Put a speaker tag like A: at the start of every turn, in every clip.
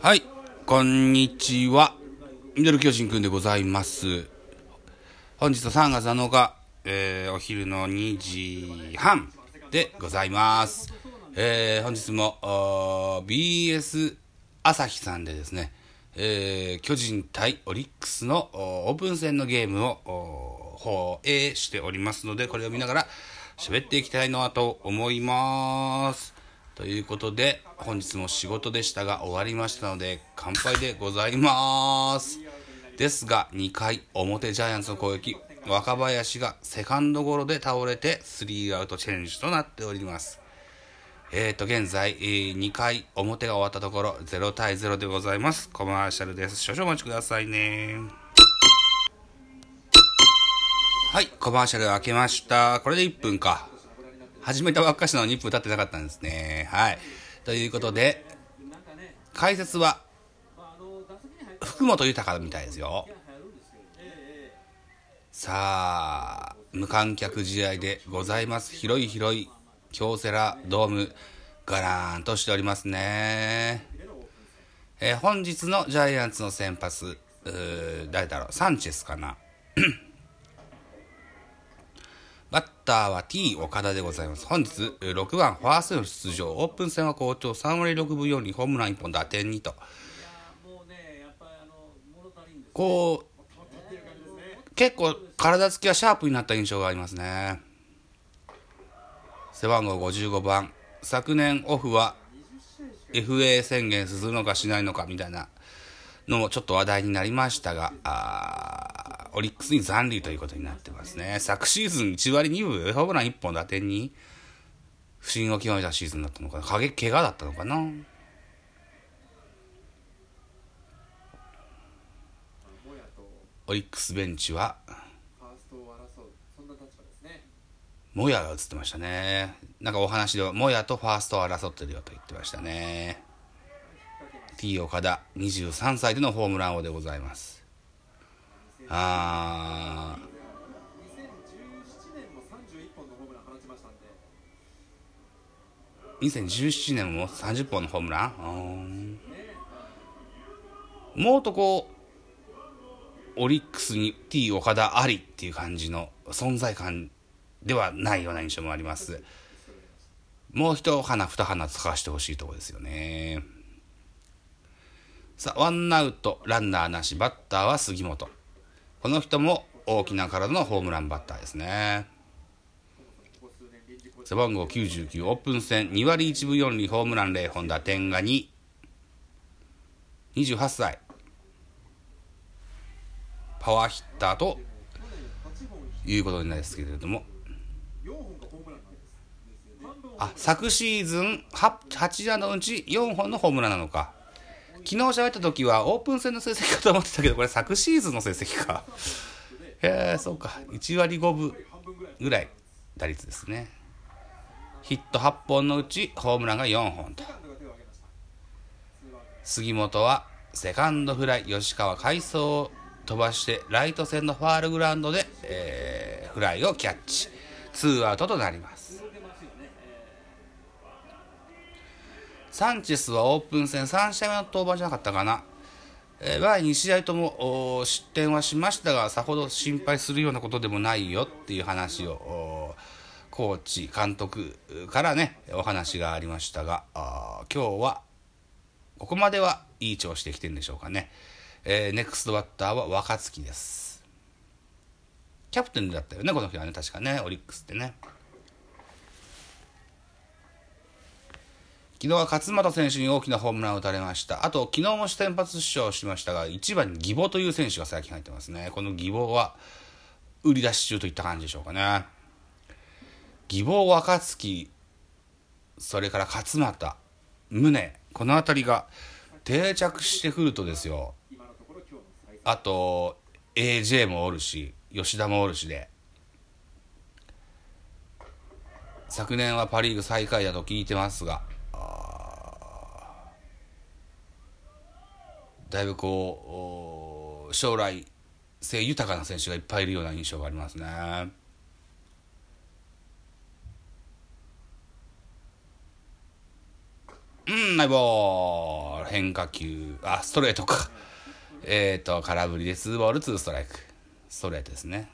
A: はい、こんにちは。ミドル巨人くんでございます。本日は3月7日、えーお昼の2時半でございます。えー本日も BS 朝日さんでですね、えー巨人対オリックスのオープン戦のゲームを放映しておりますので、これを見ながら喋っていきたいなと思います。ということで、本日も仕事でしたが終わりましたので、乾杯でございまーす。ですが、2回表ジャイアンツの攻撃、若林がセカンドゴロで倒れて、スリーアウトチェンジとなっております。えーと、現在、えー2回表が終わったところ、0対0でございます。コマーシャルです。少々お待ちくださいね。はい、コマーシャル開けました。これで1分か。始めたばっかしなのに1分経ってなかったんですね。はい。ということで、解説は、福本豊みたいですよ。さあ、無観客試合でございます。広い広い京セラドーム、ガラーンとしておりますね。えー本日のジャイアンツの先発、誰だろう、サンチェスかな。バッターは T 岡田でございます。本日、6番ファーストの出場。オープン戦は好調。3割6分4厘、ホームラン1本、打点2と。こう、結構体つきはシャープになった印象がありますね。背番号55番。昨年オフは FA 宣言するのかしないのかみたいなのちょっと話題になりましたが、あオリックスに残留ということになってますね。昨シーズン1割2分、ホームラン1本打点に不振を極めたシーズンだったのかな。影怪我だったのかな。オリックスベンチは、モヤが映ってましたね。なんかお話では、モヤとファーストを争ってるよと言ってましたね。T 岡田、23歳でのホームラン王でございます。あー、2017年も30本のホームラン？うーんもっとこう、オリックスに T 岡田ありっていう感じの存在感ではないような印象もあります。もう一花二花使わしてほしいところですよね。さあ、ワンアウト、ランナーなし、バッターは杉本。この人も大きな体のホームランバッターですね。背番号99、オープン戦2割1分4厘、ホームラン0本、打点が2。28歳。パワーヒッターということになりますけれども。あ、昨シーズン 8, 8打のうち4本のホームランなのか。昨日喋った時はオープン戦の成績かと思ってたけど、これ昨シーズンの成績か。へ え、そうか。1割5分ぐらい打率ですね。ヒット8本のうちホームランが4本と。杉本はセカンドフライ、吉川快走を飛ばしてライト線のファールグラウンドで、えーフライをキャッチ。ツーアウトとなります。サンチェスはオープン戦3試合目の登板じゃなかったかな。えー前2試合とも失点はしましたが、さほど心配するようなことでもないよっていう話を、コーチ、監督からね、お話がありましたが、あ今日は、ここまではいい調子できてるんでしょうかね。えーネクストバッターは若月です。キャプテンだったよね、この日はね、確かね、オリックスってね。昨日は勝俣選手に大きなホームランを打たれました。あと、昨日も先発出場しましたが、1番に義母という選手が最近入ってますね。この義母は、売り出し中といった感じでしょうかね。義母、若月、それから勝俣、宗、この辺りが定着してくるとですよ。あと、AJ もおるし、吉田もおるしで。昨年はパ・リーグ最下位だと聞いてますが、だいぶこう将来性豊かな選手がいっぱいいるような印象がありますね。うん、ナイボール。変化球。あ、ストレートか。えっ、ー、と、空振りで2ボール2ストライク。ストレートですね。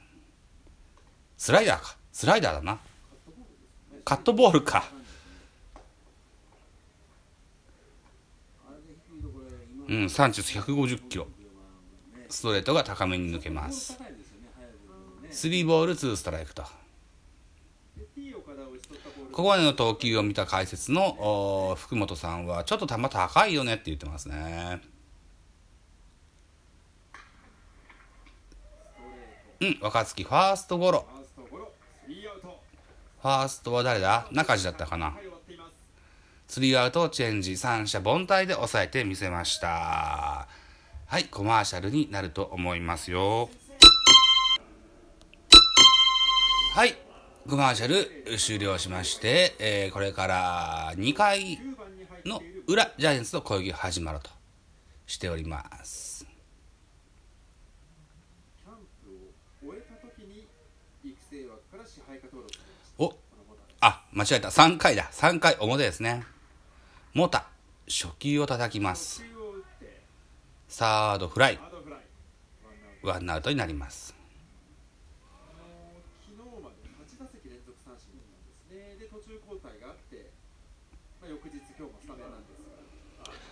A: スライダーか。スライダーだな。カットボールか。うん、3中150キロ。ストレートが高めに抜けます。3ボール2ストライクと。ここまでの投球を見た解説の福本さんは、ちょっと球高いよねって言ってますね。うん、若月ファーストゴロ。ファーストは誰だ？中地だったかな。スリーアウトチェンジ、三者凡退で抑えてみせました。はい、コマーシャルになると思いますよ。はい、コマーシャル終了しまして、えー、これから2回の裏、ジャイアンツの攻撃が始まるとしております。おあ、間違えた。3回だ。3回表ですね。モタ、初球を叩きます。サードフライ。ワンアウトになります。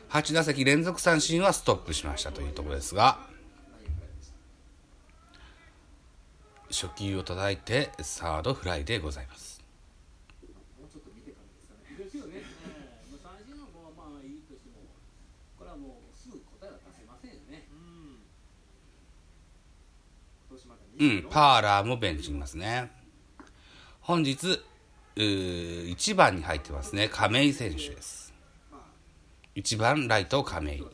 A: 8打席連続三振はストップしましたというところですが初球を叩いてサードフライでございます。うん、パーラーもベンチにいますね。本日、1番に入ってますね、亀井選手です。1番ライト亀井。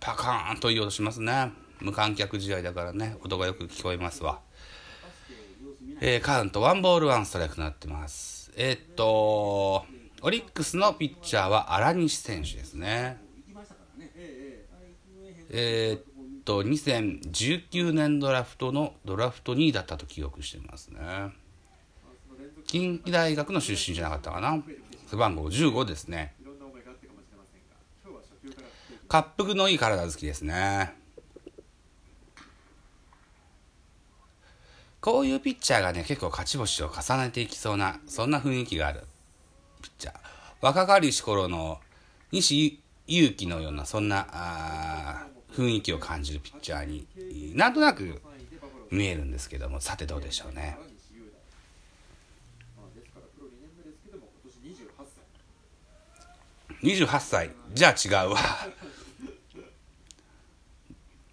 A: パカーンといい音しますね。無観客試合だからね、音がよく聞こえますわ。えー、カウントワンボールワンストライクになってます。えー、っと、オリックスのピッチャーは荒西選手ですね。えー、っと、2019年ドラフトのドラフト2位だったと記憶してますね。近畿大学の出身じゃなかったかな。背番号15ですね。滑腹のいい体つきですね。こういうピッチャーがね、結構勝ち星を重ねていきそうな、そんな雰囲気がある。ピッチャー。若かりし頃の西勇輝のような、そんな、あ雰囲気を感じるピッチャーになんとなく見えるんですけども、さてどうでしょうね。28歳。じゃあ違うわ。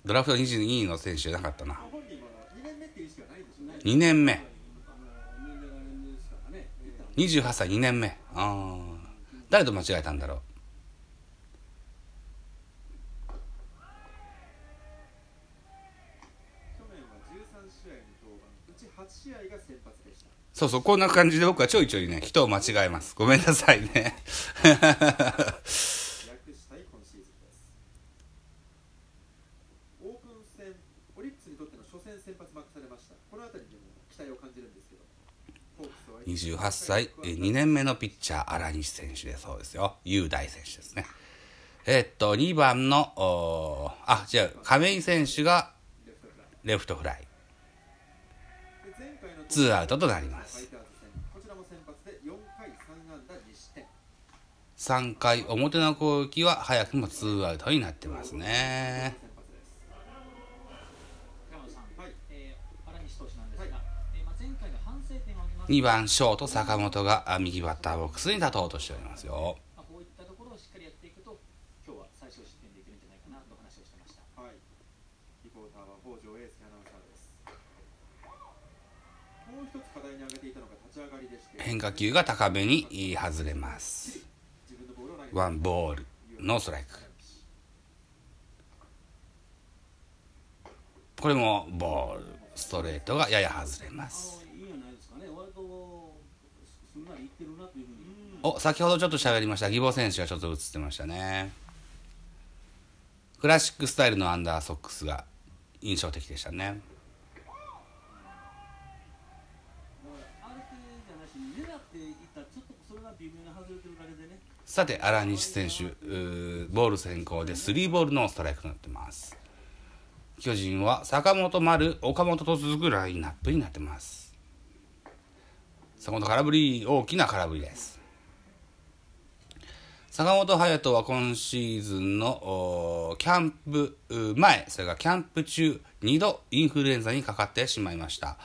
A: ドラフト22位の選手じゃなかったな。2年目。28歳2年目。ああ。誰と間違えたんだろうそうそう、こんな感じで僕はちょいちょいね、人を間違えます。ごめんなさいね。28歳、2年目のピッチャー、荒西選手でそうですよ。雄大選手ですね。えっと、2番の、あ、違う、亀井選手がレフトフライ。ツーアウトとなります。3回表の攻撃は早くもツーアウトになってますね。2番ショート坂本が右バッターボックスに立とうとしておりますよ。こういったところをしっかりやっていくと今日は最小失点できるんじゃないかなと話をしてました。はい。リポーターは北条英介アナウンサーです。もう一つ課題に挙げていたのが立ち上がりでして。変化球が高めに外れます。ワンボールノーストライク。これもボールストレートがやや外れます。ってるなというふうに。お先ほどちょっと喋りました。義母選手がちょっと映ってましたね。クラシックスタイルのアンダーソックスが印象的でしたね。さて荒西選手ボール先行で3ボールのストライクとなってます。巨人は坂本丸岡本と続くラインナップになってます。坂本空振り大きな空振りです。坂本勇人は今シーズンのキャンプ前それからキャンプ中2度インフルエンザにかかってしまいました。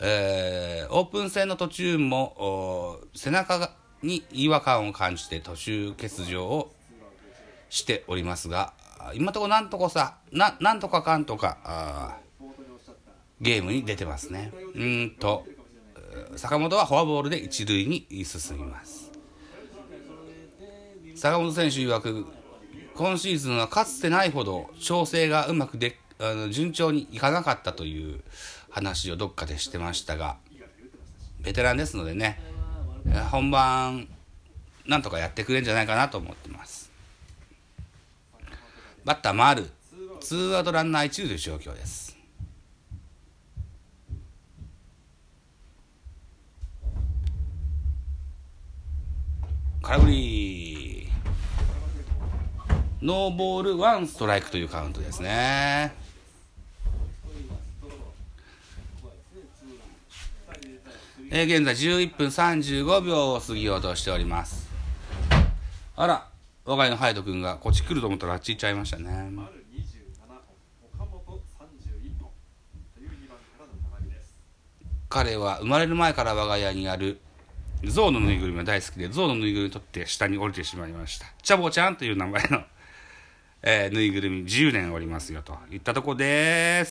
A: えー、オープン戦の途中も背中に違和感を感じて途中欠場をしておりますが今のところなんとかさななんとかかんとかゲームに出てますね。うんと。坂本はフォアボールで一塁に進みます。坂本選手曰く今シーズンはかつてないほど調整がうまくであの順調にいかなかったという話をどっかでしてましたがベテランですのでね本番なんとかやってくれるんじゃないかなと思ってます。バッター丸。ツーアウトランナー一塁という状況です。空振りノーボールワンストライクというカウントですねえー、現在11分35秒を過ぎようとしております。あら、若いのハヤト君がこっち来ると思ったらあっち行っちゃいましたね。彼は生まれる前から我が家にある象のぬいぐるみが大好きで象のぬいぐるみ取って下に降りてしまいました。チャボちゃんという名前の、えー、ぬいぐるみ10年おりますよといったとこです。